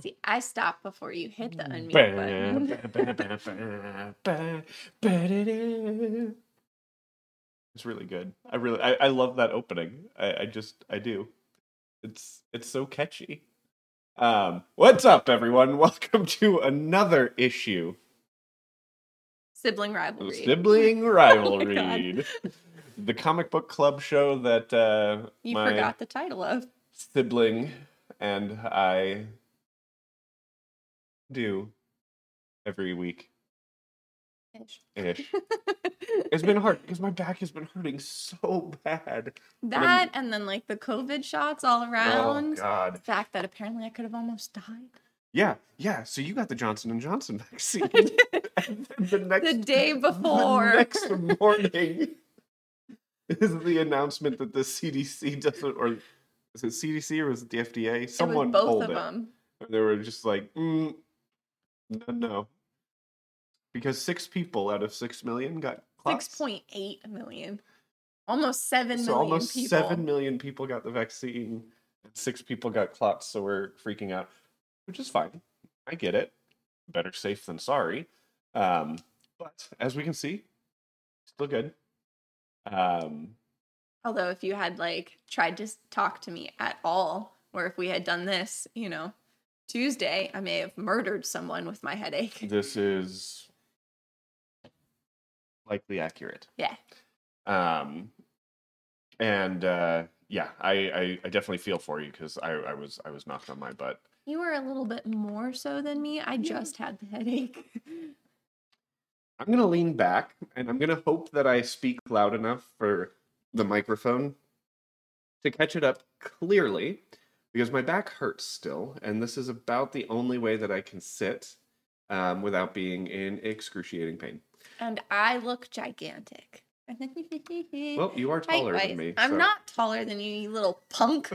See, I stopped before you hit the unmute button. It's really good. I really, I, I love that opening. I, I just, I do. It's, it's so catchy. Um, what's up, everyone? Welcome to another issue. Sibling rivalry. Sibling rivalry. The comic book club show that uh, you forgot the title of. sibling and I do every week Ish. ish. it's been hard because my back has been hurting so bad. that and then like the COVID shots all around. Oh around. God. The fact that apparently I could have almost died. Yeah, yeah. So you got the Johnson and Johnson vaccine. and the next the day before. the next morning is the announcement that the CDC doesn't, or is it CDC or was it the FDA? Someone both pulled of it. them. They were just like, mm, no, no, because six people out of six million got clots. Six point eight million. Almost seven million So almost people. seven million people got the vaccine, and six people got clots. So we're freaking out, which is fine. I get it. Better safe than sorry. Um, but as we can see, still good. Um, Although if you had like tried to talk to me at all, or if we had done this, you know, Tuesday, I may have murdered someone with my headache. this is likely accurate. Yeah. Um, and uh, yeah, I, I I definitely feel for you because I I was I was knocked on my butt. You were a little bit more so than me. I just had the headache. I'm gonna lean back and I'm gonna hope that I speak loud enough for the microphone to catch it up clearly because my back hurts still, and this is about the only way that I can sit um, without being in excruciating pain. and I look gigantic. Well, you are taller than me. I'm so- not taller than you, you little punk.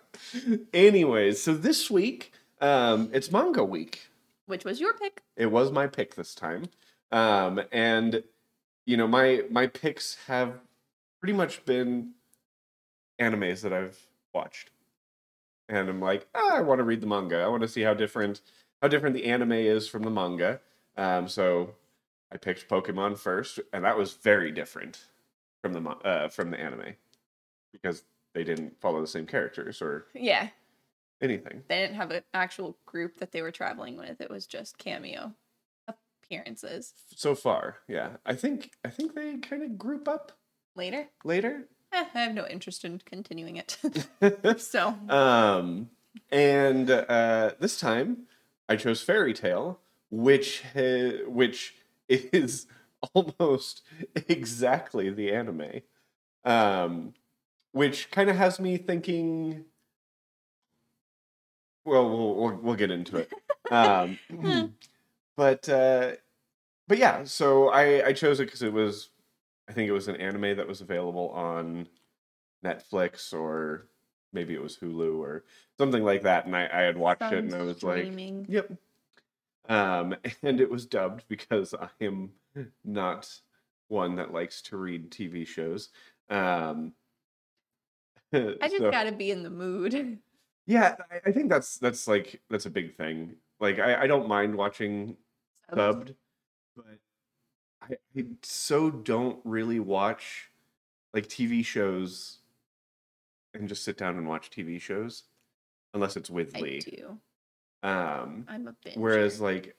Anyways, so this week, um, it's manga week. Which was your pick. It was my pick this time, um, and you know my my picks have pretty much been animes that I've watched, and I'm like, ah, I want to read the manga. I want to see how different how different the anime is from the manga. Um, so I picked Pokemon first, and that was very different from the uh, from the anime because they didn't follow the same characters or Yeah. anything. They didn't have an actual group that they were traveling with. It was just cameo appearances. So far, yeah, I think I think they kind of group up Later, later. eh, I have no interest in continuing it. so, um, and uh, this time I chose Fairy Tail, which ha- which is almost exactly the anime, um, which kind of has me thinking. Well, we'll we'll, we'll get into it. Um, but uh, but yeah, so I I chose it because it was I think it was an anime that was available on Netflix or maybe it was Hulu or something like that, and I, I had watched it and I was like, yep. Um, and it was dubbed because I am not one that likes to read TV shows. Um, I just so- got to be in the mood. yeah, I, I think that's that's like that's a big thing. Like I, I don't mind watching dubbed, but I, I so don't really watch like TV shows and just sit down and watch TV shows unless it's with I Lee. do. Um, I'm a bitch. whereas like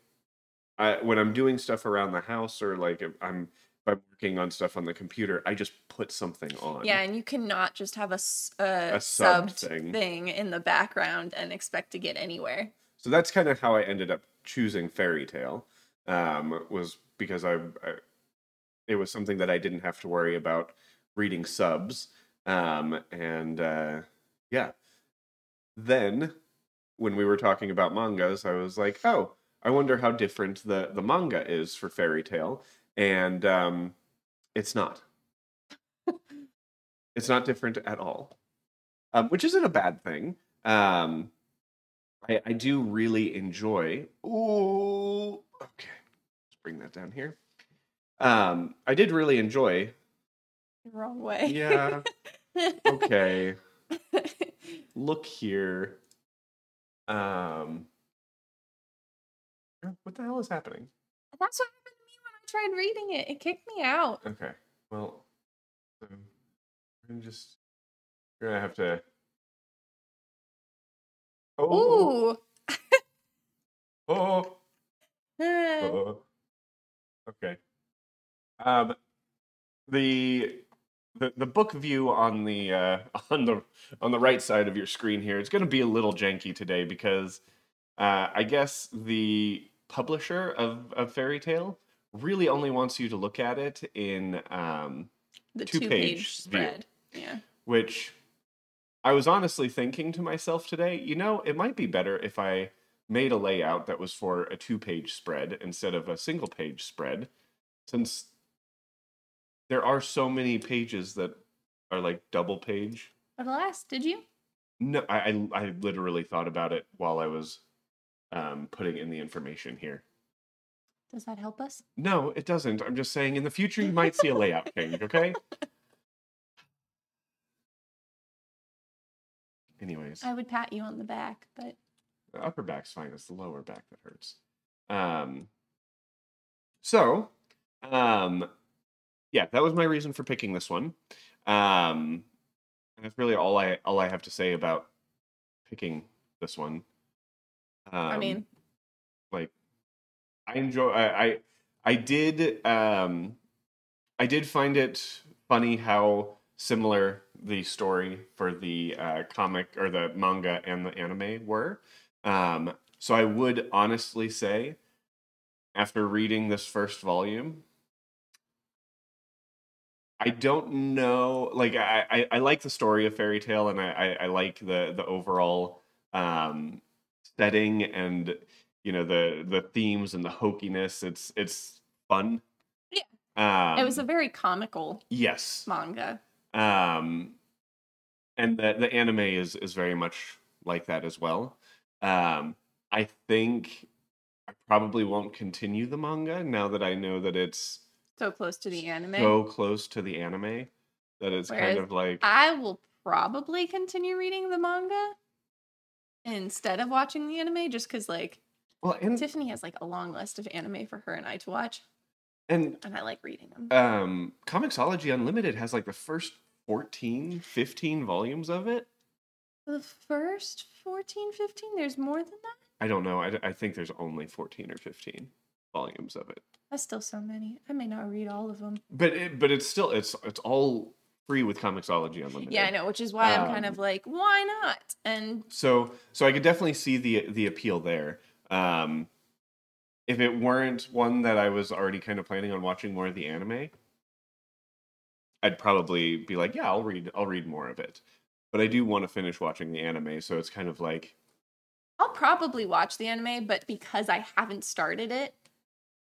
I when I'm doing stuff around the house or like if I'm I'm working on stuff on the computer, I just put something on. Yeah, and you cannot just have a sub subbed thing. thing. in the background and expect to get anywhere. So that's kind of how I ended up choosing Fairy Tail. Um, was because I, I, it was something that I didn't have to worry about reading subs. Um, and uh, yeah, then when we were talking about mangas, I was like, oh, I wonder how different the the manga is for Fairy Tail, and um, it's not. it's not different at all, um, which isn't a bad thing. Um, I, I do really enjoy. Ooh, okay. Let's bring that down here. Um, I did really enjoy. Wrong way. Yeah, Okay. Look here. Um. What the hell is happening? That's what happened to me when I tried reading it. It kicked me out. Okay. Well, so we're just. We're gonna have to. Oh. Ooh. Oh. Uh, oh. Okay. Um, the the the book view on the uh, on the on the right side of your screen here. It's going to be a little janky today because uh, I guess the publisher of of Fairy Tail really only wants you to look at it in um, the two two page page view. spread. Yeah. which I was honestly thinking to myself today, you know, it might be better if I made a layout that was for a two page spread instead of a single page spread, since there are so many pages that are like double page. But alas, did you? No, I, I, I literally thought about it while I was um, putting in the information here. Does that help us? No, it doesn't. I'm just saying in the future you might see a layout change, okay? Anyways. I would pat you on the back, but The upper back's fine. It's the lower back that hurts. Um, so, um, yeah, that was my reason for picking this one. Um, and that's really all I all I have to say about picking this one. Um, I mean, like, I enjoy. I I, I did. Um, I did find it funny how similar the story for the uh, comic or the manga and the anime were. Um, so I would honestly say, after reading this first volume, I don't know. Like I, I, I like the story of Fairy Tail, and I, I, I like the the overall um, setting and you know the the themes and the hokiness. It's it's fun. yeah, Um, it was a very comical yes. manga. Um, and the the anime is is very much like that as well. Um, I think I probably won't continue the manga now that I know that it's So close to the anime. so close to the anime that it's kind of like I will probably continue reading the manga instead of watching the anime just because like well and Tiffany has like a long list of anime for her and I to watch and and I like reading them. um Comixology Unlimited has like the first 14 15 volumes of it. The first 14, 15, there's more than that? I don't know. I, I think there's only 14 or 15 volumes of it. That's still so many. I may not read all of them. But it, but it's still it's it's all free with Comixology Unlimited. Yeah, I know, which is why I'm kind Um, of like, why not? And So so I could definitely see the the appeal there. Um, if it weren't one that I was already kind of planning on watching more of the anime, I'd probably be like, yeah, I'll read I'll read more of it. But I do want to finish watching the anime, so it's kind of like I'll probably watch the anime, but because I haven't started it,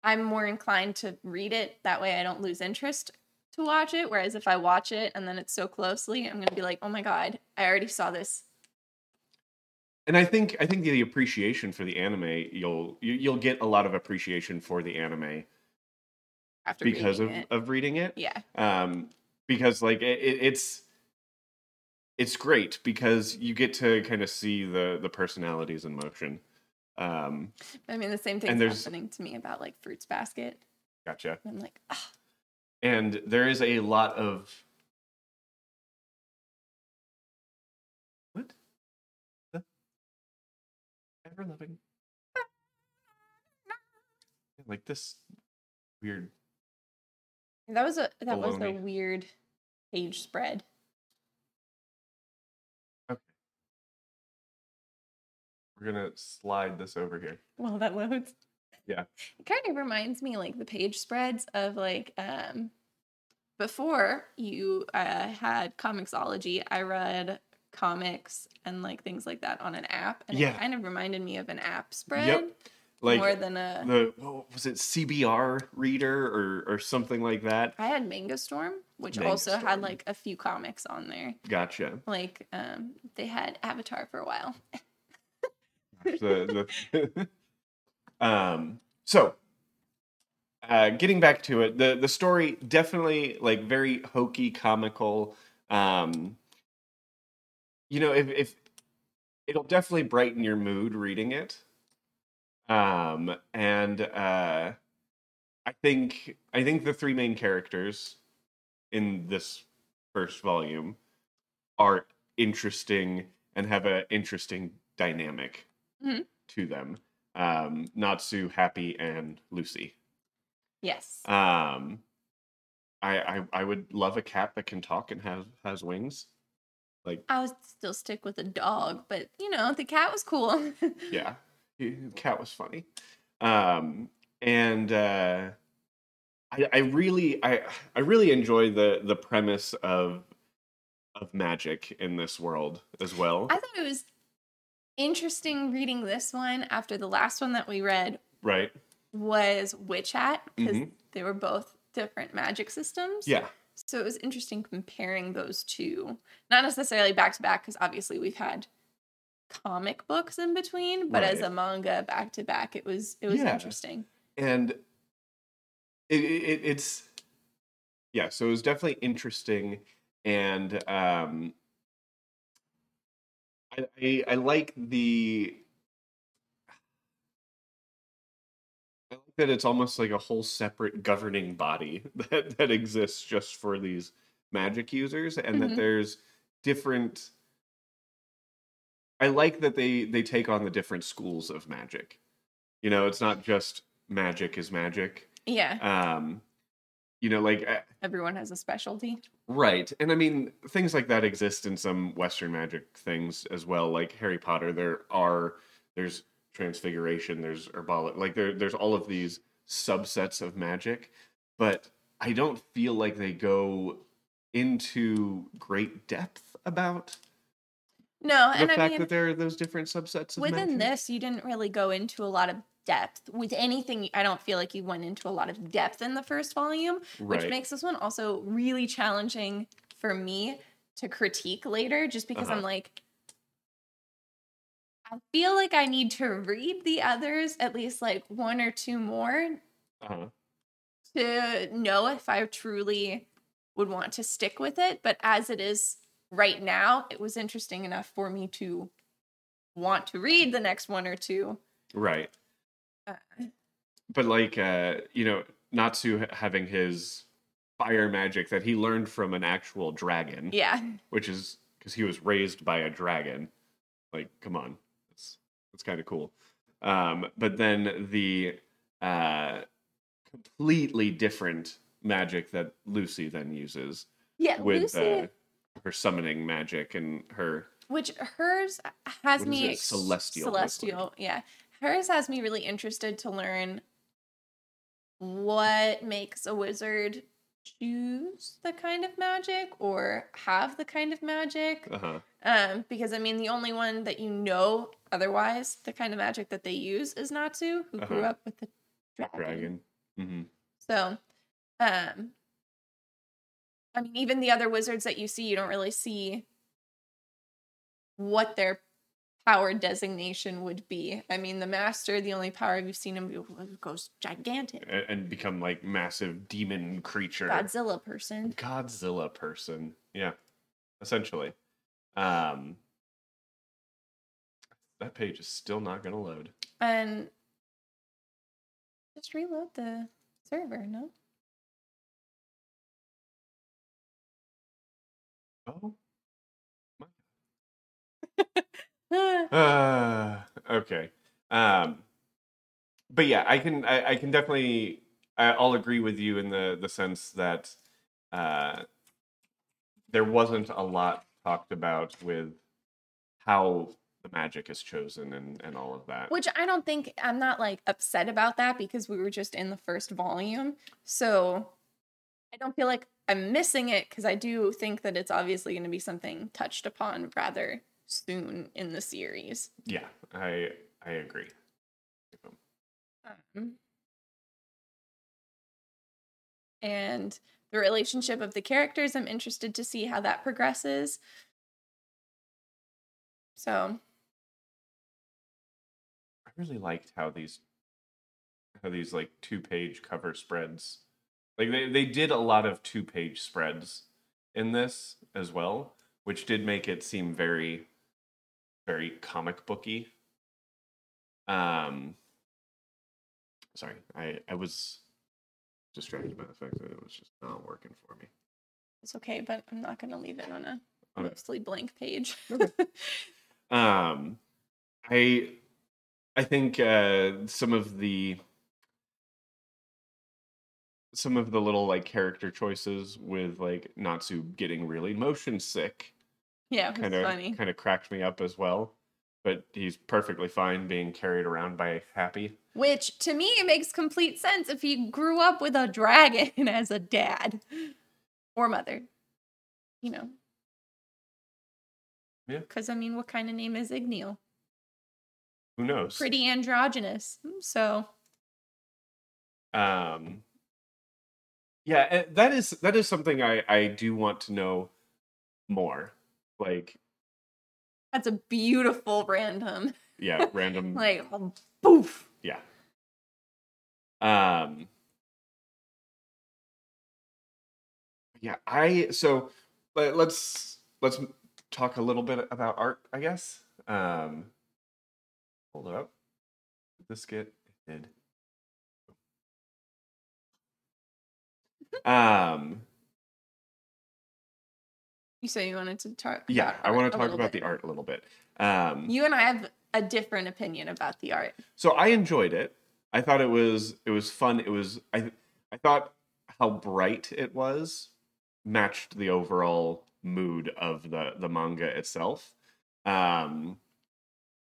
I'm more inclined to read it. That way I don't lose interest to watch it. Whereas if I watch it and then it's so closely, I'm going to be like, oh my God, I already saw this. and I think I think the appreciation for the anime you'll you, you'll get a lot of appreciation for the anime After because of, reading it. of reading it. yeah, um, because like it- it's it's great because you get to kind of see the the personalities in motion. Um, I mean the same And thing's happening to me about like Fruits Basket. gotcha. I'm like, ah, And there is a lot of what the ever loving like this weird that was a that was a weird page spread. We're gonna slide this over here Well, that loads. Yeah. It kind of reminds me like the page spreads of like um before you uh had Comixology, I read comics and like things like that on an app. And Yeah. it kind of reminded me of an app spread yep like more than a the what was it CBR reader or or something like that. I had Manga Storm, which Manga also Storm. had like a few comics on there. Gotcha. Like um they had Avatar for a while. the, the um so uh getting back to it the the story definitely like very hokey comical Um, you know, if, if it'll definitely brighten your mood reading it. Um, and uh, I think I think the three main characters in this first volume are interesting and have an interesting dynamic Mhm. to them. Um, Natsu, Happy, and Lucy. Yes. Um, I, I I would love a cat that can talk and has has wings. Like I would still stick with a dog, but you know, the cat was cool. yeah, he- cat was funny. Um, and uh, I I really I I really enjoy the the premise of of magic in this world as well. I thought it was interesting reading this one after the last one that we read right? was Witch Hat because Mhm. they were both different magic systems. Yeah. So it was interesting comparing those two. Not necessarily back to back, because obviously we've had comic books in between, but as a manga back to back, it was it was Yeah. interesting. and it, it it's yeah so it was definitely interesting and um I, I i like the I like that it's almost like a whole separate governing body that that exists just for these magic users and Mhm. that there's different I like that they they take on the different schools of magic. You know, it's not just magic is magic. Yeah. Um you know, like uh, Everyone has a specialty. right. And I mean, things like that exist in some western magic things as well, like Harry Potter there are there's transfiguration, there's herbal like there there's all of these subsets of magic, but I don't feel like they go into great depth about No, the and fact I mean that there are those different subsets of within magic. this, you didn't really go into a lot of depth. With anything, I don't feel like you went into a lot of depth in the first volume, which makes this one also really challenging for me to critique later, just because Uh-huh. I'm like, I feel like I need to read the others at least like one or two more uh-huh. to know if I truly would want to stick with it. But as it is right now, it was interesting enough for me to want to read the next one or two. Right. Uh, But like uh, you know, Natsu ha- having his fire magic that he learned from an actual dragon, yeah. which is because he was raised by a dragon. Like, come on. That's that's kind of cool. Um, but then the uh completely different magic that Lucy then uses Yeah. with Lucy, uh, her summoning magic and her which hers has me it? Celestial like. celestial yeah hers has me really interested to learn what makes a wizard choose the kind of magic or have the kind of magic uh-huh. um because i mean the only one that you know otherwise the kind of magic that they use is natsu who grew Uh-huh. up with the dragon, dragon. hmm so um i mean even the other wizards that you see you don't really see what their power designation would be. I mean, the master, the only power you've seen him goes gigantic. and, and become like massive demon creature. Godzilla person. Godzilla person. Yeah, essentially. Um, that page is still not going to load. And just reload the server, no? Oh. Uh, okay. Um, but yeah, I can I, I can definitely I, I'll agree with you in the the sense that uh, there wasn't a lot talked about with how the magic is chosen and and all of that. Which I don't think I'm not like upset about that because we were just in the first volume. So I don't feel like I'm missing it because I do think that it's obviously going to be something touched upon rather soon in the series. Yeah, I I agree. Um, and the relationship of the characters, I'm interested to see how that progresses. So, I really liked how these how these like two page cover spreads like they, they did a lot of two page spreads in this as well, which did make it seem very, very comic booky. Um, sorry, I I was distracted by the fact that it was just not working for me. It's okay, but I'm not gonna leave it on a Okay. mostly blank page. Um, I I think uh, some of the some of the little like character choices with like Natsu getting really motion sick yeah, kind of kind of cracked me up as well. But he's perfectly fine being carried around by Happy. Which to me makes complete sense if he grew up with a dragon as a dad or mother. You know. Yeah. Because I mean, what kind of name is Igneel? Who knows? Pretty androgynous. So Um, yeah, eh, that is that is something I I do want to know more. Like, that's a beautiful random. yeah, random Like poof. Yeah. Um Yeah, I so let, let's let's talk a little bit about art, I guess. Um hold it up. Did this get it did. Um You say you wanted to talk. yeah, I want to talk about bit. the art a little bit. Um You and I have a different opinion about the art. so I enjoyed it. I thought it was it was fun. It was I I thought how bright it was matched the overall mood of the the manga itself. Um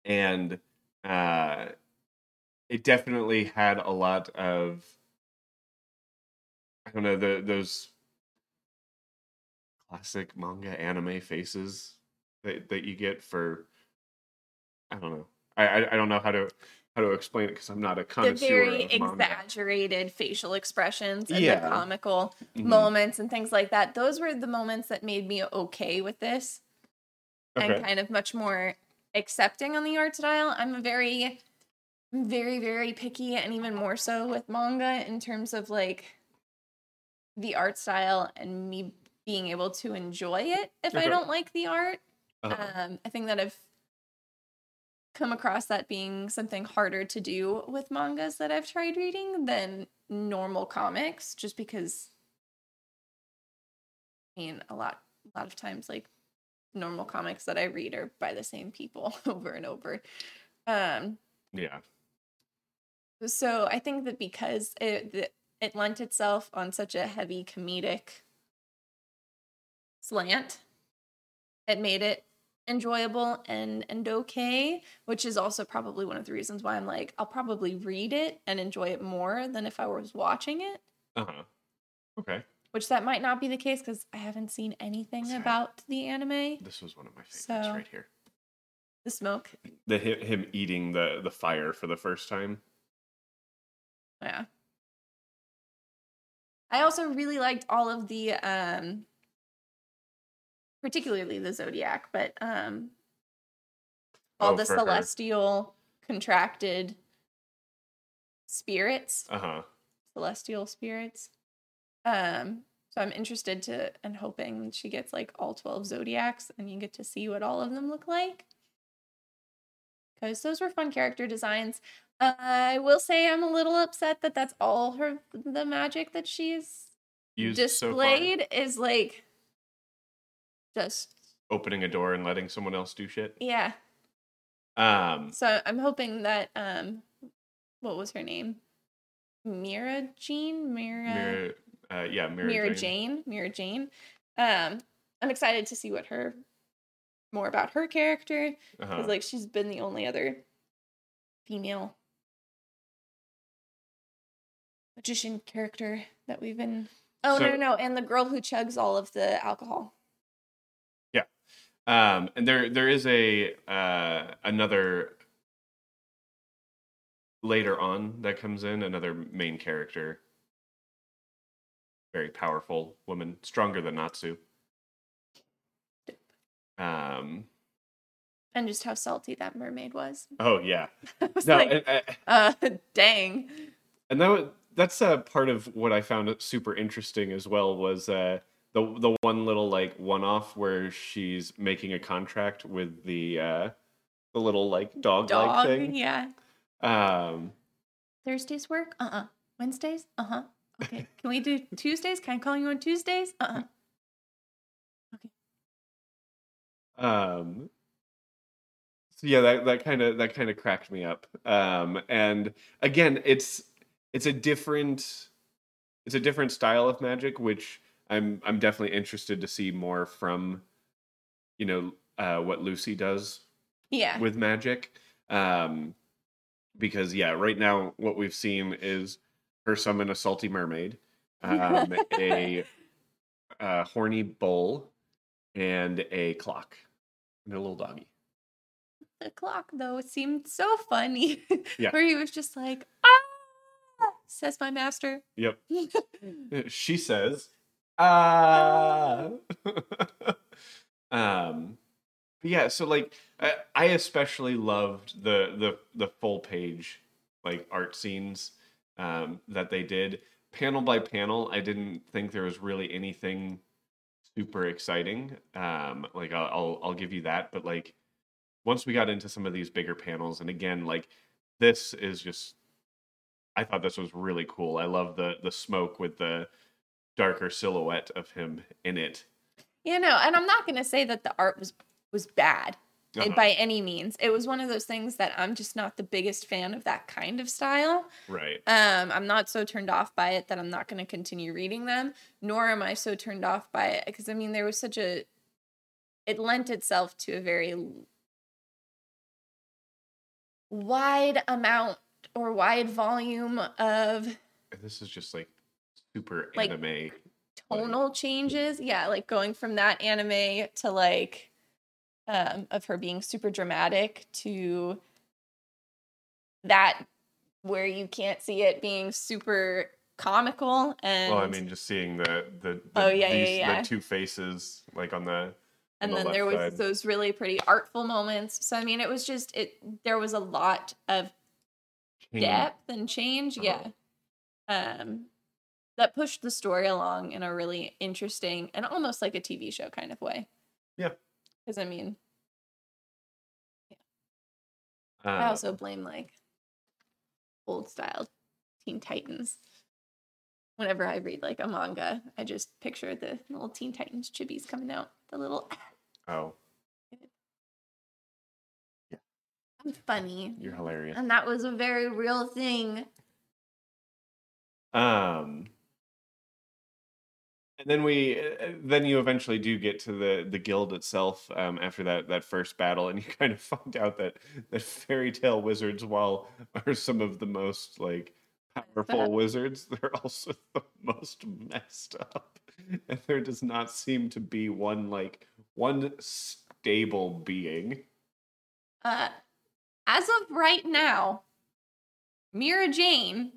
and uh it definitely had a lot of I don't know the those classic manga anime faces that that you get for I don't know. I I, I don't know how to how to explain it because I'm not a The very exaggerated facial expressions and Yeah. the comical Mhm. moments and things like that. Those were the moments that made me okay with this Okay. and kind of much more accepting on the art style. I'm a very, very, very picky and even more so with manga in terms of like the art style and me being able to enjoy it if I don't like the art. Uh-huh. Um, I think that I've come across that being something harder to do with mangas that I've tried reading than normal comics, just because. I mean, a lot, a lot of times, like normal comics that I read are by the same people over and over. Um, yeah. so I think that because it the, it lent itself on such a heavy comedic slant, it made it enjoyable and and okay, which is also probably one of the reasons why I'm like I'll probably read it and enjoy it more than if I was watching it. Uh huh. Okay. Which that might not be the case because I haven't seen anything Sorry. about the anime. This was one of my favorites So- right here. The smoke, The him eating the the fire for the first time. yeah. I also really liked all of the um particularly the zodiac, but um all Oh, the for her. celestial contracted spirits, Uh huh. celestial spirits. Um so I'm interested to and hoping she gets like all 12 zodiacs and you get to see what all of them look like. Cuz those were fun character designs. Uh, I will say I'm a little upset that that's all her the magic that she's Used displayed is like just. Opening a door and letting someone else do shit. yeah. Um. So I'm hoping that um what was her name? Mira Jane? Mira Mira, uh, yeah, Mira, Mira Jane. Jane. Mira Jane. Um I'm excited to see what her more about her character Uh-huh. because like she's been the only other female magician character that we've been Oh no no no and the girl who chugs all of the alcohol. Um, and there there is a uh, another later on that comes in another main character, very powerful woman, stronger than Natsu. Um. And just how salty that mermaid was. Oh yeah. I was No. like, uh, uh, dang. and that that's uh, part of what I found super interesting as well was uh, the the one little like one off where she's making a contract with the uh the little like dog like thing. Yeah. Um Thursdays work? Uh uh Wednesdays? Uh huh. Okay. Can we do Tuesdays? Can I call you on Tuesdays? Uh uh Okay. um so yeah that that kind of that kind of cracked me up um and again it's it's a different it's a different style of magic which i'm i'm definitely interested to see more from you know uh what lucy does Yeah. with magic um because yeah right now what we've seen is her summon a salty mermaid um a, a horny bull and a clock and a little doggy the clock though seemed so funny. Yeah. Where he was just like, ah, says my master. yep she says ah. Um but yeah so like I, I especially loved the the the full page like art scenes um that they did. Panel by panel i didn't think there was really anything super exciting. Um like i'll i'll, I'll give you that but like once we got into some of these bigger panels and again like this is just i thought this was really cool. I love the the smoke with the darker silhouette of him in it You know, and I'm not gonna say that the art was was bad Uh-huh. by any means. It was one of those things that I'm just not the biggest fan of that kind of style. right Um, I'm not so turned off by it that I'm not going to continue reading them, nor am I so turned off by it because I mean there was such a it lent itself to a very wide amount or wide volume of this is just like super Like, anime tonal changes. Yeah, like going from that anime to like um of her being super dramatic to that where you can't see it being super comical and well i mean just seeing the the, the Oh, yeah, yeah, these- yeah. the two faces like on the and the then there was side. those really pretty artful moments so i mean it was just it there was a lot of change. depth and change Uh-huh. yeah um that pushed the story along in a really interesting and almost like a tv show kind of way. Yeah. because i mean Uh, i also blame like old style teen titans. Whenever i read like a manga i just picture the little teen titans chibis coming out the little oh. Yeah. i'm funny. You're hilarious. And that was a very real thing. Um, and then we, uh, then you eventually do get to the the guild itself. Um, after that that first battle, and you kind of find out that that Fairy Tail wizards, while are some of the most like powerful wizards, they're also the most messed up. And there does not seem to be one like one stable being. Uh, as of right now, Mira Jane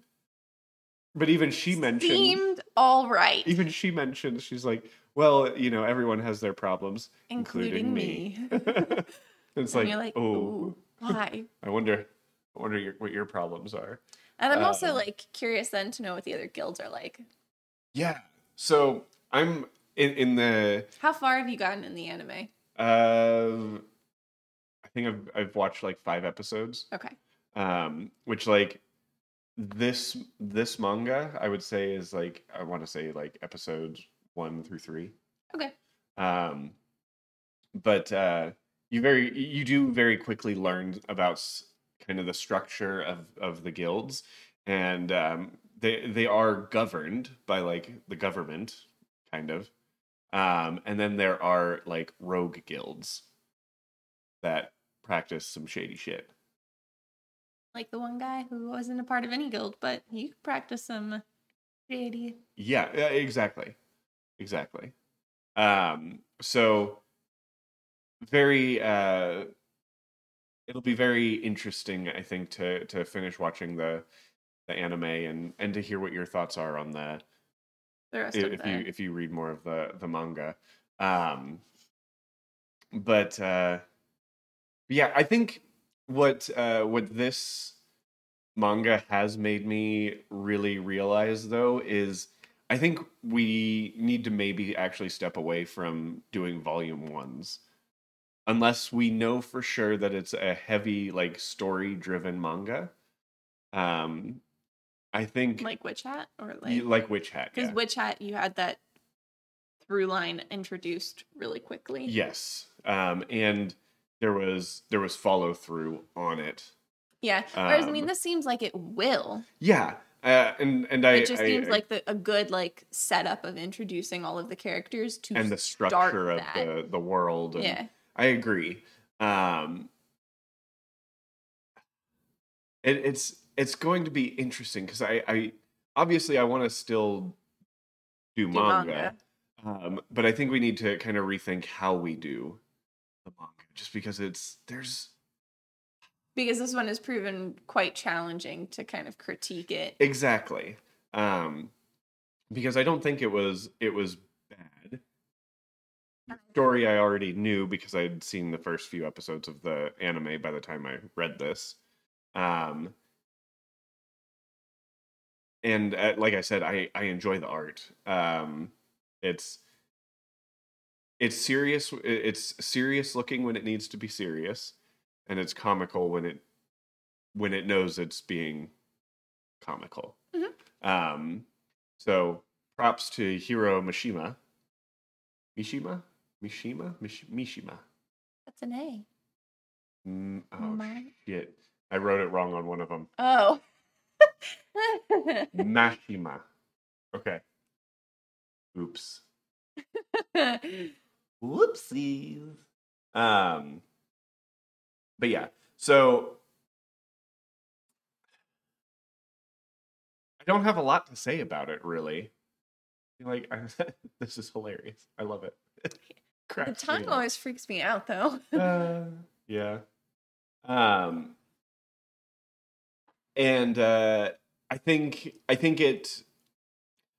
But even she mentioned seemed all right, even she mentioned she's like well you know everyone has their problems including, me. it's and like, you're like, oh why? i wonder i wonder your, what your problems are And I'm also Um, like curious then to know what the other guilds are like. yeah so i'm in, in the How far have you gotten in the anime? uh i think i've i've watched like five episodes Okay. um which like this this manga i would say is like i want to say like episodes one through three. Okay. um but uh you very you do very quickly learn about kind of the structure of of the guilds. And um they they are governed by like the government kind of. Um and then there are like rogue guilds that practice some shady shit Like the one guy who wasn't a part of any guild, but he could practice some shady. Yeah, exactly. Exactly. Um so very uh it'll be very interesting I think to to finish watching the the anime and and to hear what your thoughts are on the The rest if, of if the you if you read more of the the manga. Um but uh yeah, I think what uh what this manga has made me really realize though is I think we need to maybe actually step away from doing volume ones. Unless we know for sure that it's a heavy, like story driven manga. Um I think like Witch Hat or like like Witch Hat. because Yeah. Witch Hat you had that through line introduced really quickly. Yes. Um and there was there was follow through on it. Yeah. Whereas I mean, Um, this seems like it will. Yeah. Uh, and and I It just I- seems I- like the, a good like setup of introducing all of the characters to and the structure of that. the the world and yeah. I agree. Um, it, it's it's going to be interesting because I, I obviously I want to still do Do manga, Um, but I think we need to kind of rethink how we do the manga, just because it's there's because this one has proven quite challenging to kind of critique it. exactly um, because I don't think it was it was bad. The story I already knew because I had seen the first few episodes of the anime by the time I read this. Um, and uh, like I said, I I enjoy the art. Um, it's it's serious. It's serious looking when it needs to be serious, and it's comical when it when it knows it's being comical. Mhm. Um, so props to Hiro Mishima. Mishima, Mishima, Mish- Mishima. That's an A. Mm, oh My- shit! I wrote it wrong on one of them. Oh. Mashima. Okay. Oops. Whoopsies. Um. But yeah, so I don't have a lot to say about it really. Like, I, this is hilarious. I love it. the Cracks tongue always freaks me out though. uh, yeah. Um and uh I think I think it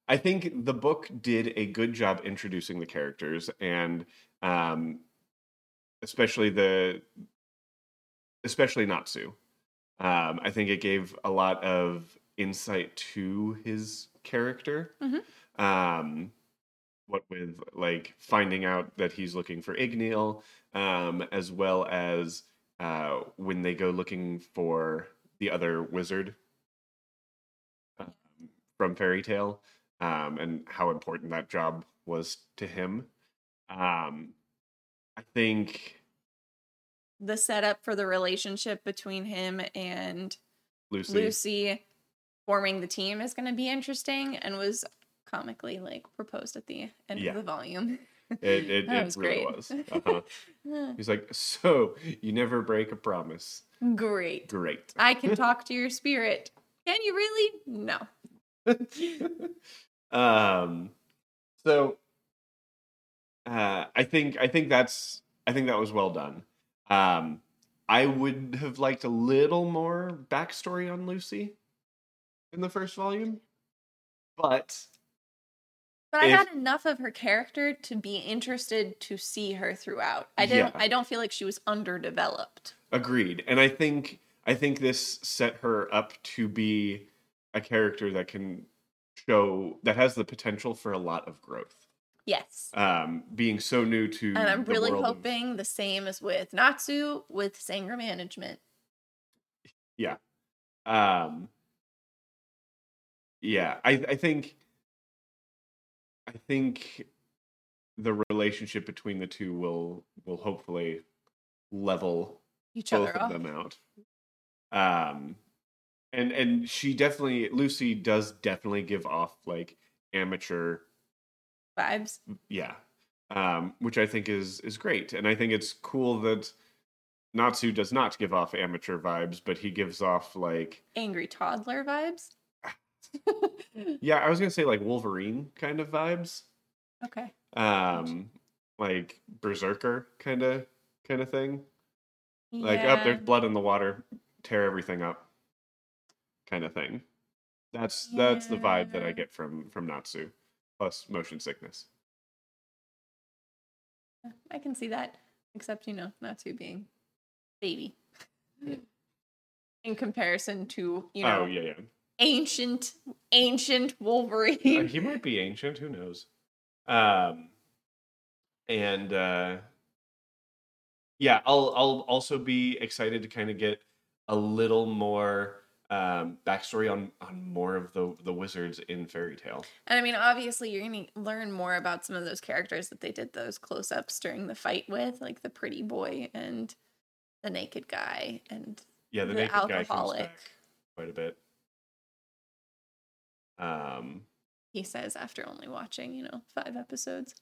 I think the book did a good job introducing the characters and um especially the especially Natsu. Um I think it gave a lot of insight to his character. Mhm. Um what with like finding out that he's looking for Igneel, um, as well as uh, when they go looking for the other wizard um, from Fairy Tail, um, and how important that job was to him. Um, I think the setup for the relationship between him and Lucy. Lucy forming the team is going to be interesting and was comically like proposed at the end Yeah. of the volume. It, it, it was really great. was. Uh-huh. He's like, so you never break a promise. Great. Great. I can talk to your spirit. Can you really? No. Um so uh i think i think that's i think that was well done um i would have liked a little more backstory on lucy in the first volume but But I If- had enough of her character to be interested to see her throughout. I didn't Yeah. I don't feel like she was underdeveloped. agreed and i think i think this set her up to be a character that can show that has the potential for a lot of growth Yes. um being so new to And I'm really of- hoping the same as with Natsu with Sanger management. Yeah. Um yeah i i think i think the relationship between the two will will hopefully level Each both other of off. them out um and and she definitely lucy does definitely give off like amateur Vibes. yeah um which i think is is great and i think it's cool that natsu does not give off amateur vibes but he gives off like Angry toddler vibes. Yeah, I was gonna say like Wolverine kind of vibes, okay. um, like Berserker kind of kind of thing. Like, up there's blood in the water, tear everything up, kind of thing. That's that's the vibe that I get from from Natsu, plus motion sickness. I can see that. Except, you know, Natsu being baby. In comparison to, you know, oh yeah, yeah, ancient, ancient Uh, Wolverine. he might be ancient. Who knows? Um, and uh, yeah, I'll I'll also be excited to kind of get a little more um, backstory on on more of the the wizards in Fairy Tail. And I mean, obviously, you're going to learn more about some of those characters that they did those close ups during the fight with, like the pretty boy and the naked guy and Yeah, the, The naked guy comes alcoholic. quite a bit. Um, he says after only watching, you know, five episodes.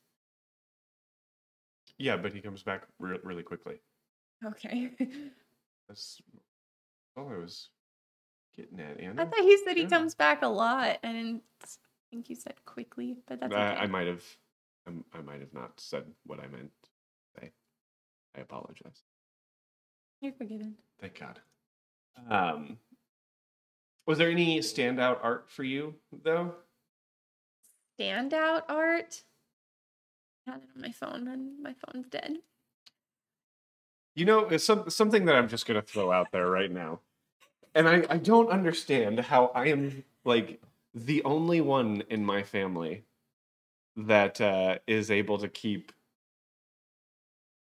yeah, but he comes back re- really quickly. Okay. That's all I was getting at, Anna. I thought he said he Yeah. comes back a lot. And I didn't think you said quickly, but that's okay. I, I might have, I'm- I might have not said what I meant to say. I apologize. You're forgiven. Thank God. Um, was there any standout art for you though? Standout art. I had it on my phone and my phone's dead. You know, it's some, something that I'm just gonna throw out there right now, and I, I don't understand how I am like the only one in my family that uh, is able to keep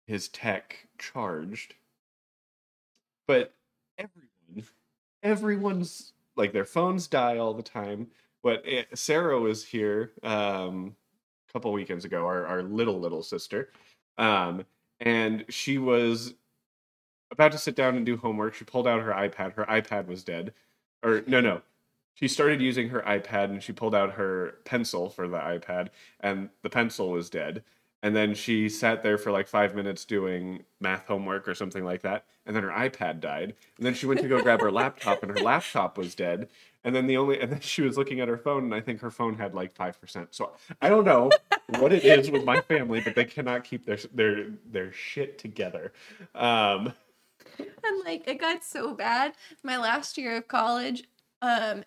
his tech charged, but everyone, everyone's like their phones die all the time. But it, Sarah was here um, a couple weekends ago, our, our little little sister, um, and she was about to sit down and do homework. She pulled out her iPad. Her iPad was dead, or no, no. She started using her iPad and she pulled out her pencil for the iPad, and the pencil was dead. And then she sat there for like five minutes doing math homework or something like that. And then her iPad died. And then she went to go grab her laptop, and her laptop was dead. And then the only, and then she was looking at her phone, and I think her phone had like five percent. So I don't know what it is with my family, but they cannot keep their their their shit together. Um, And like it got so bad. My last year of college, um,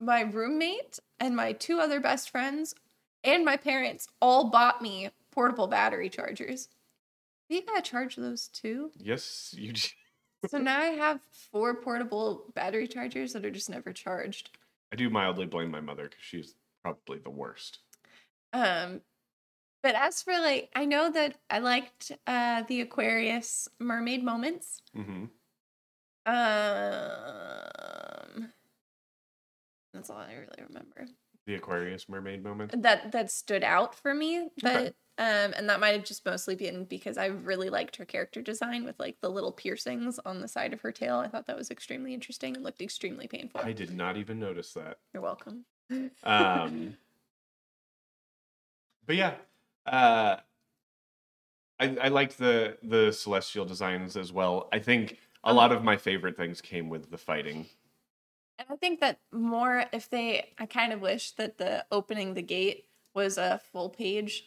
my roommate and my two other best friends and my parents all bought me portable battery chargers. We gotta charge those too. yes, you. j- So now I have four portable battery chargers that are just never charged. I do mildly blame my mother because she's probably the worst. Um, but as for like, I know that I liked uh the Aquarius mermaid moments. hmm Um, that's all I really remember. The Aquarius mermaid moment. That that stood out for me, but Okay. um, and that might have just mostly been because I really liked her character design with like the little piercings on the side of her tail. I thought that was extremely interesting and looked extremely painful. I did not even notice that. You're welcome. Um, but yeah, uh, I I liked the the celestial designs as well. I think a lot of my favorite things came with the fighting. And I think that more if they I kind of wish that the opening the gate was a full page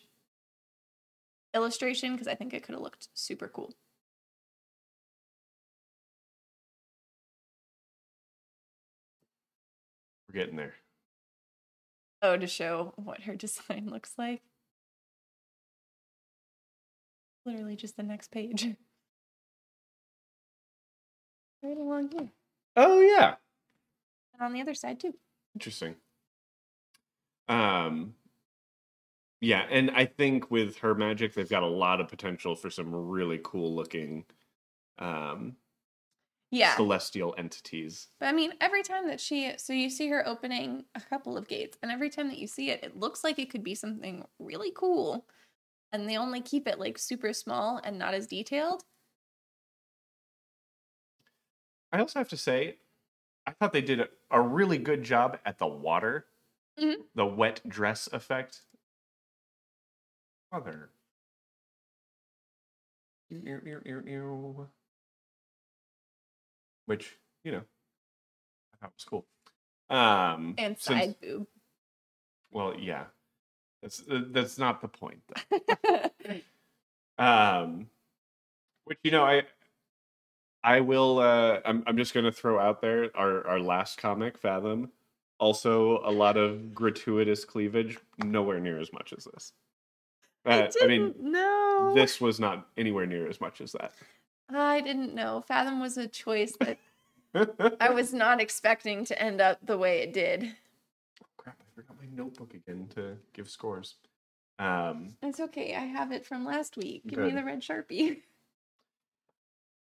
illustration because I think it could have looked super cool. We're getting there. Oh, to show what her design looks like. Literally just the next page. Right along here. Oh yeah, And on the other side too. interesting. Um, yeah, and I think with her magic, they've got a lot of potential for some really cool looking, um, Yeah. celestial entities. But I mean, every time that she, so you see her opening a couple of gates, and every time that you see it, it looks like it could be something really cool. And they only keep it like super small and not as detailed. I also have to say, I thought they did a, a really good job at the water, Mhm. the wet dress effect. Mother. Ew, ew, ew, ew, ew. Which, you know, I thought was cool. Um, And since- side boob. well, yeah, that's uh, that's not the point. Though. Um, which you know, I I will. Uh, I'm I'm just gonna throw out there our our last comic, Fathom. Also, a lot of gratuitous cleavage, nowhere near as much as this. Uh, I mean, no. this was not anywhere near as much as that. I didn't know. Fathom was a choice that I was not expecting to end up the way it did. Forgot my notebook again to give scores. Um, It's okay. I have it from last week. Give me the red sharpie.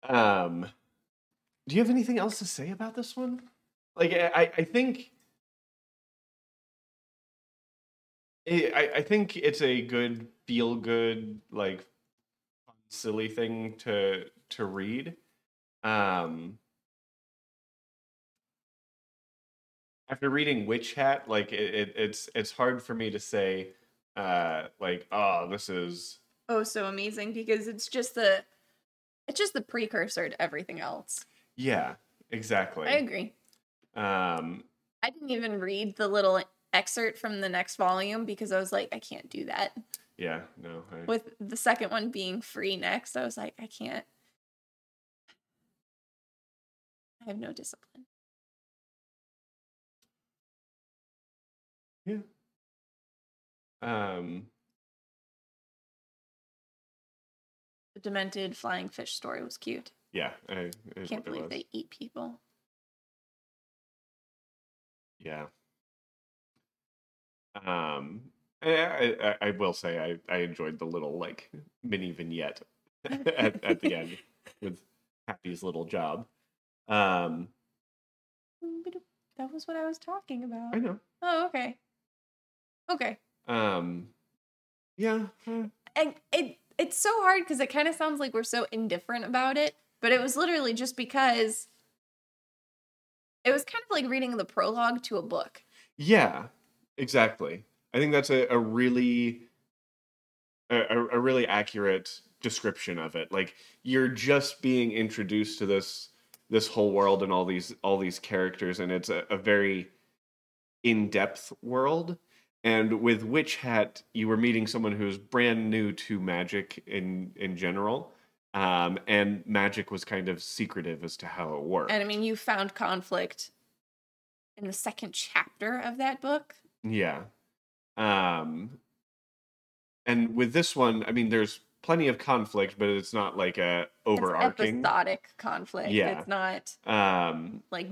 um, do you have anything else to say about this one? Like, I, I- think, I- I think it's a good feel good like silly thing to to read. Um, after reading Witch Hat, like it, it, it's it's hard for me to say, uh, like, oh, this is Oh, so amazing because it's just the it's just the precursor to everything else. yeah, exactly. I agree. Um, I didn't even read the little excerpt from the next volume because I was like, I can't do that. yeah, no, I, With the second one being free next, I was like, I can't. I have no discipline. Yeah. Um, The demented flying fish story was cute. yeah, I, it, Can't believe they eat people. Yeah. Um, I, I, I will say I, I enjoyed the little like mini vignette at, at the end with Happy's little job. Um, That was what I was talking about. I know. Oh, okay. Okay. Um, yeah. And it it's so hard because it kind of sounds like we're so indifferent about it, but it was literally just because it was kind of like reading the prologue to a book. Yeah, exactly. I think that's a, a really a, a a really accurate description of it. Like you're just being introduced to this this whole world and all these all these characters, and it's a, a very in-depth world. And with Witch Hat, you were meeting someone who's brand new to magic in in general. Um, and magic was kind of secretive as to how it worked. And I mean, you found conflict in the second chapter of that book. Yeah. Um and with this one, I mean there's plenty of conflict, but it's not like a overarching. It's episodic conflict. Yeah. It's not Um like,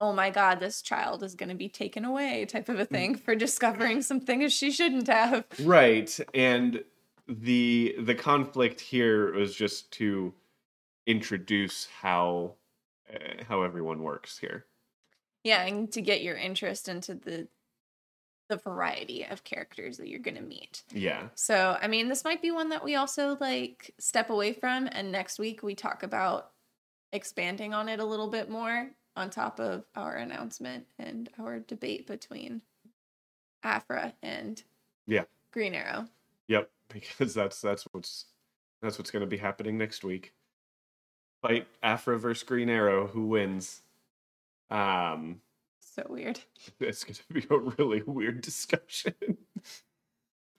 oh my God, this child is going to be taken away type Mm. of a thing for discovering some things she shouldn't have. right, and the the conflict here was just to introduce how uh, how everyone works here. Yeah, and to get your interest into the the variety of characters that you're going to meet. Yeah. So, I mean, this might be one that we also like step away from and next week we talk about expanding on it a little bit more on top of our announcement and our debate between Aphra and Yeah. Green Arrow. Yep, because that's that's what's that's what's going to be happening next week. Fight Aphra versus Green Arrow, who wins? Um So weird. it's going to be a really weird discussion.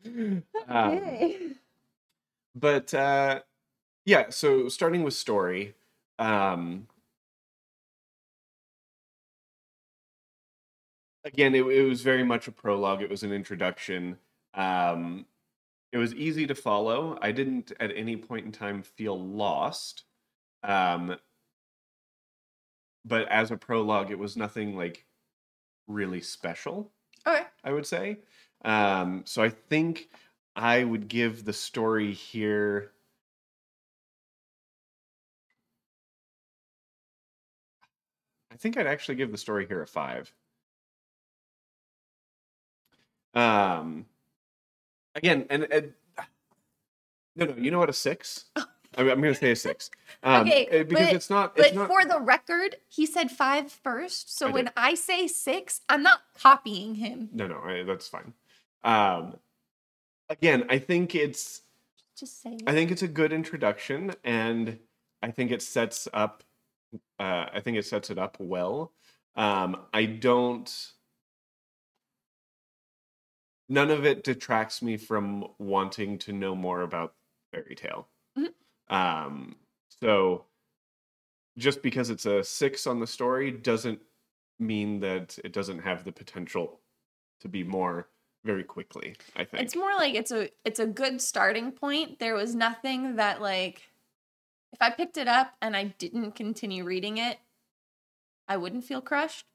um, but uh, yeah, so starting with story, um, again, it, it was very much a prologue. It was an introduction. Um, it was easy to follow. I didn't at any point in time feel lost. Um, but as a prologue, it was nothing like really special. Okay. I would say. Um, so I think I would give the story here. I think I'd actually give the story here a five. Um, again, and, and no, no, you know what? A six. I'm, I'm going to say a six. Um, Okay, eh, because but- it's not. But not. for the record, he said five first. So I when did. I say six, I'm not copying him. no, no, I, that's fine. Um, again, I think it's. Just say I think it's a good introduction, and I think it sets up. Uh, I think it sets it up well. Um, I don't. None of it detracts me from wanting to know more about Fairy Tail. Mhm. Um, so, just because it's a six on the story doesn't mean that it doesn't have the potential to be more very quickly. I think It's more like it's a it's a good starting point. There was nothing that like if I picked it up and I didn't continue reading it, I wouldn't feel crushed.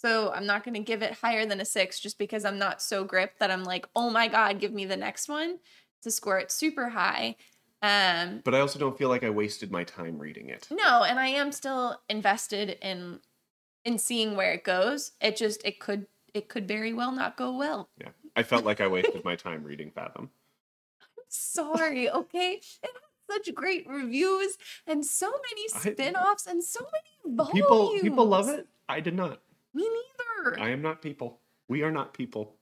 So I'm not going to give it higher than a six just because I'm not so gripped that I'm like, oh my God, give me the next one to score it super high. Um, But I also don't feel like I wasted my time reading it. no, and I am still invested in in seeing where it goes. It just it could it could very well not go well. Yeah. I felt like I wasted my time reading Fathom. Sorry, okay? Such great reviews and so many I- spin-offs and so many volumes. People people love it. I did not. Me neither. I am not people. We are not people.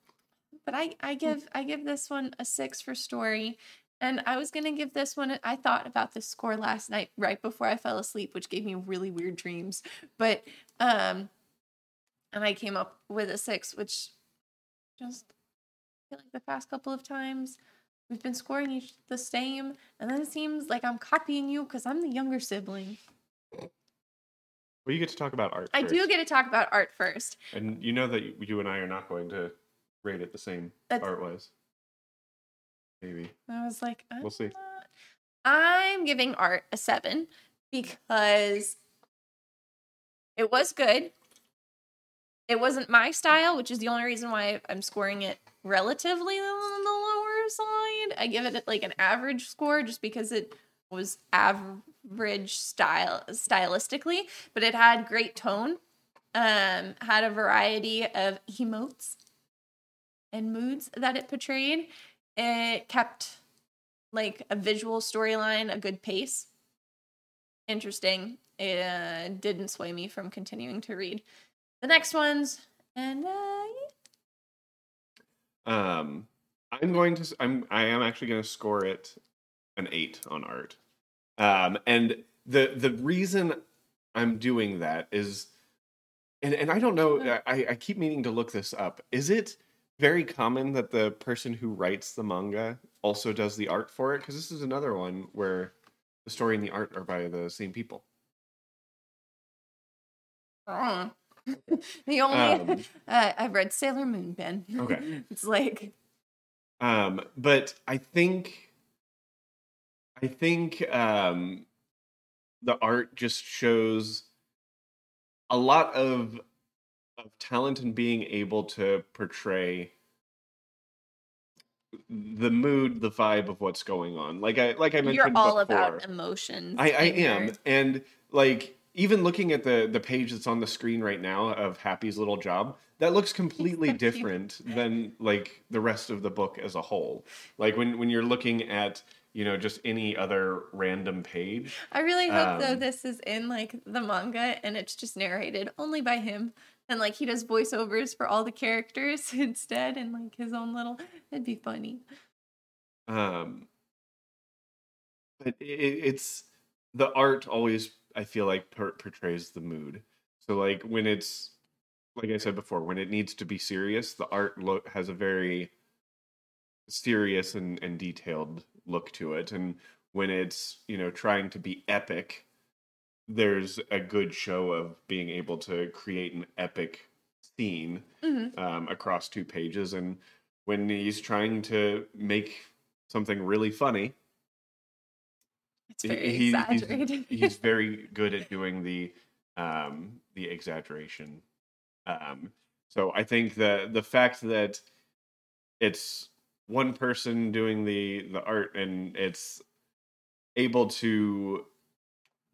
but I I give I give this one a 6 for story. And I was gonna give this one. I thought about this score last night, right before I fell asleep, which gave me really weird dreams. But um, and I came up with a six, which just I feel like the past couple of times we've been scoring each the same, and then it seems like I'm copying you because I'm the younger sibling. Well, you get to talk about art. I do get to talk about art first. and you know that you- and I are not going to rate it the same That's- art wise. Maybe. I was like, I'm We'll see. not- I'm giving art a seven because it was good. It wasn't my style, which is the only reason why I'm scoring it relatively on the lower side. I give it like an average score just because it was average style stylistically, but it had great tone. Um, had a variety of emotes and moods that it portrayed. It kept like a visual storyline, a good pace. Interesting. It uh, didn't sway me from continuing to read the next ones. And uh, yeah. Um, I'm going to. I'm. I am actually going to score it an eight on art. Um, and the the reason I'm doing that is, and and I don't know. I I keep meaning to look this up. Is it very common that the person who writes the manga also does the art for it? Because this is another one where the story and the art are by the same people. Uh, the only Um, uh, I've read Sailor Moon, Ben. Okay. it's like Um, but I think I think um the art just shows a lot of of talent in being able to portray the mood, the vibe of what's going on. Like I like I mentioned you're all before. about emotions. I, I am, and like even looking at the the page that's on the screen right now of Happy's little job, that looks completely different than like the rest of the book as a whole. Like when when you're looking at you know just any other random page, I really hope though Um, this is in like the manga and it's just narrated only by him. And like he does voiceovers for all the characters instead and like his own little it'd be funny. um, but it, it's the art always I feel like per- portrays the mood. So like when it's like I said before, when it needs to be serious, the art has a very serious and, and detailed look to it. And when it's, you know, trying to be epic, there's a good show of being able to create an epic scene Mhm. um, across two pages. And when he's trying to make something really funny, It's very he- he's- he's very good at doing the um the exaggeration um so i think the the fact that it's one person doing the the art and it's able to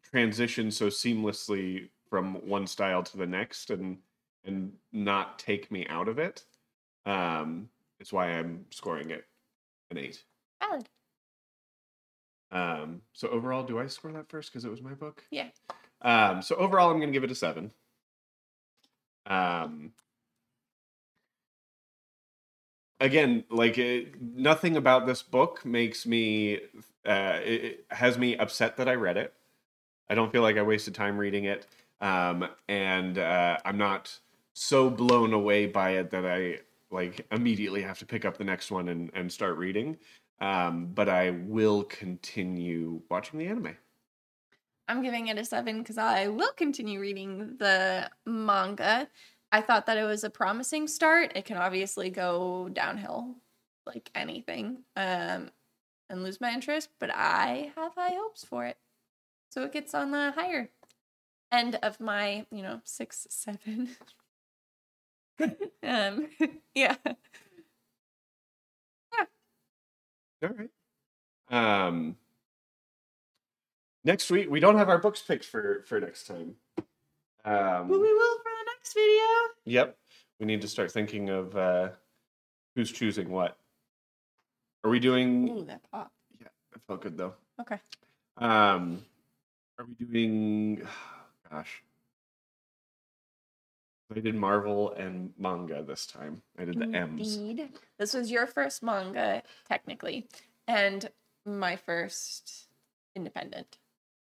transition so seamlessly from one style to the next and and not take me out of it um is why i'm scoring it an eight Valid. um, so overall, do I score that first because it was my book? Yeah. Um, so overall, I'm going to give it a seven. Um, again, like it, nothing about this book makes me uh, it has me upset that I read it. I don't feel like I wasted time reading it, um, and uh, I'm not so blown away by it that I like immediately have to pick up the next one and, and start reading. Um, but I will continue watching the anime. I'm giving it a seven because I will continue reading the manga. I thought that it was a promising start. It can obviously go downhill like anything um, and lose my interest, but I have high hopes for it. So it gets on the higher end of my, you know, six, seven. um, yeah. Yeah. All right. Um, next week we don't have our books picked for for next time. Um, But we will for next video. Yep. We need to start thinking of uh, who's choosing what. Are we doing? Ooh, that pop. Yeah, it felt good though. Okay. Um, are we doing? Gosh, I did Marvel and manga this time. I did the M's. Indeed. This was your first manga, technically, and my first independent.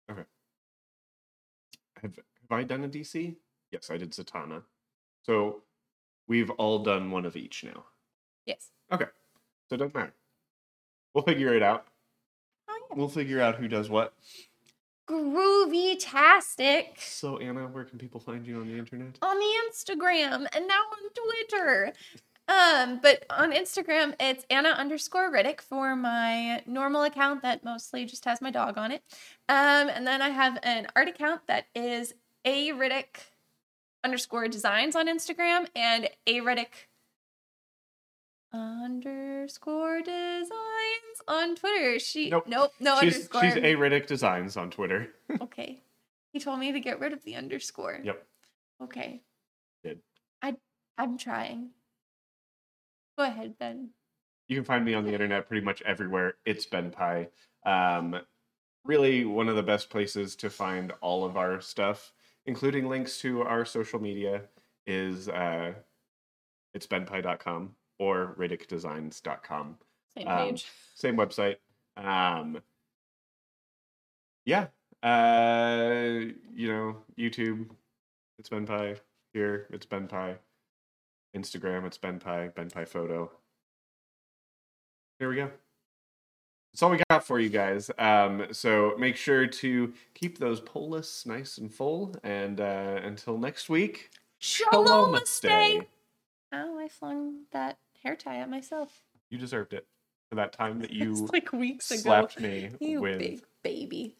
Have Have I done a DC? Yes, I did Zatanna. So we've all done one of each now. Yes. Okay. So it doesn't matter. We'll figure it out. Oh, yeah. We'll figure out who does what. Groovy tastic So Anna, where can people find you on the internet? on the Instagram and now on Twitter. Um, but on Instagram, it's Anna underscore Riddick for my normal account that mostly just has my dog on it. Um, and then I have an art account that is a Riddick underscore designs on Instagram and a Riddick underscore designs on Twitter. She Nope. nope, no she's underscore. she's a Riddick Designs on Twitter. okay. He told me to get rid of the underscore. Yep. Okay. Did. I I'm trying. Go ahead, Ben. You can find me on the internet pretty much everywhere. It's Ben Pie. Um, really, one of the best places to find all of our stuff, including links to our social media, is uh, it's benpie.com or riddickdesigns.com. Same Um, page. same website. Um, yeah. Uh, you know, YouTube, it's Ben Pie. Here, it's Ben Pie. Instagram, it's Ben Pie, Ben Pie Photo. Here we go. That's all we got for you guys. Um, so make sure to keep those poll lists nice and full. And uh, until next week, Shalom Namaste. Oh, I flung that hair tie at myself. You deserved it for that time that you like weeks ago. slapped me You with big baby.